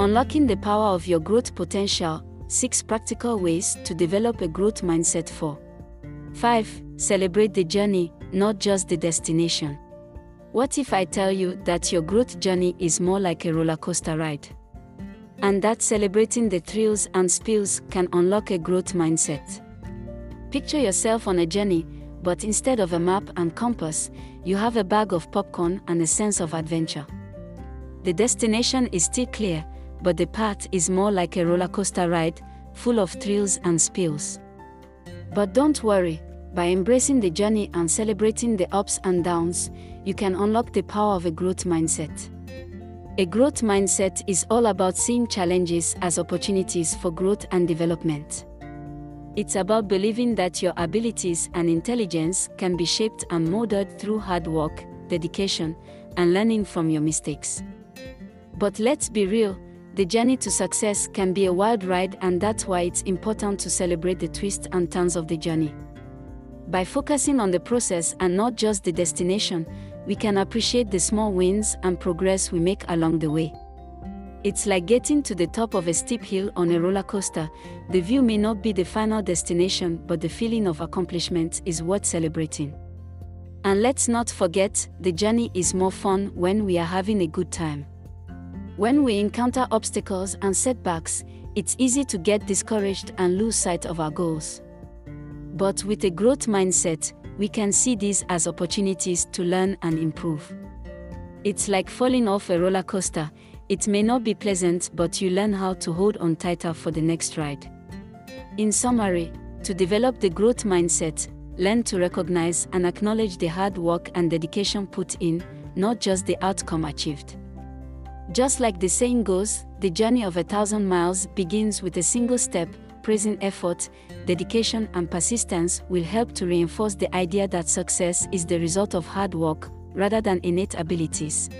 Unlocking the power of your growth potential 6 practical ways to develop a growth mindset for 5. Celebrate the journey, not just the destination. What if I tell you that your growth journey is more like a roller coaster ride? And that celebrating the thrills and spills can unlock a growth mindset. Picture yourself on a journey, but instead of a map and compass, you have a bag of popcorn and a sense of adventure. The destination is still clear, but the path is more like a roller coaster ride, full of thrills and spills. But don't worry, by embracing the journey and celebrating the ups and downs, you can unlock the power of a growth mindset. A growth mindset is all about seeing challenges as opportunities for growth and development. It's about believing that your abilities and intelligence can be shaped and molded through hard work, dedication, and learning from your mistakes. But let's be real, the journey to success can be a wild ride, and that's why it's important to celebrate the twists and turns of the journey. By focusing on the process and not just the destination, we can appreciate the small wins and progress we make along the way. It's like getting to the top of a steep hill on a roller coaster. The view may not be the final destination, but the feeling of accomplishment is worth celebrating. And let's not forget, the journey is more fun when we are having a good time. When we encounter obstacles and setbacks, it's easy to get discouraged and lose sight of our goals. But with a growth mindset, we can see these as opportunities to learn and improve. It's like falling off a roller coaster, it may not be pleasant, but you learn how to hold on tighter for the next ride. In summary, to develop the growth mindset, learn to recognize and acknowledge the hard work and dedication put in, not just the outcome achieved. Just like the saying goes, the journey of a thousand miles begins with a single step, present effort, dedication, and persistence will help to reinforce the idea that success is the result of hard work rather than innate abilities.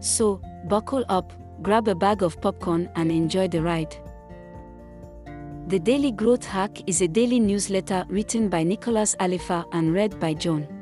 So, buckle up, grab a bag of popcorn, and enjoy the ride. The Daily Growth Hack is a daily newsletter written by Nicholas Alifa and read by John.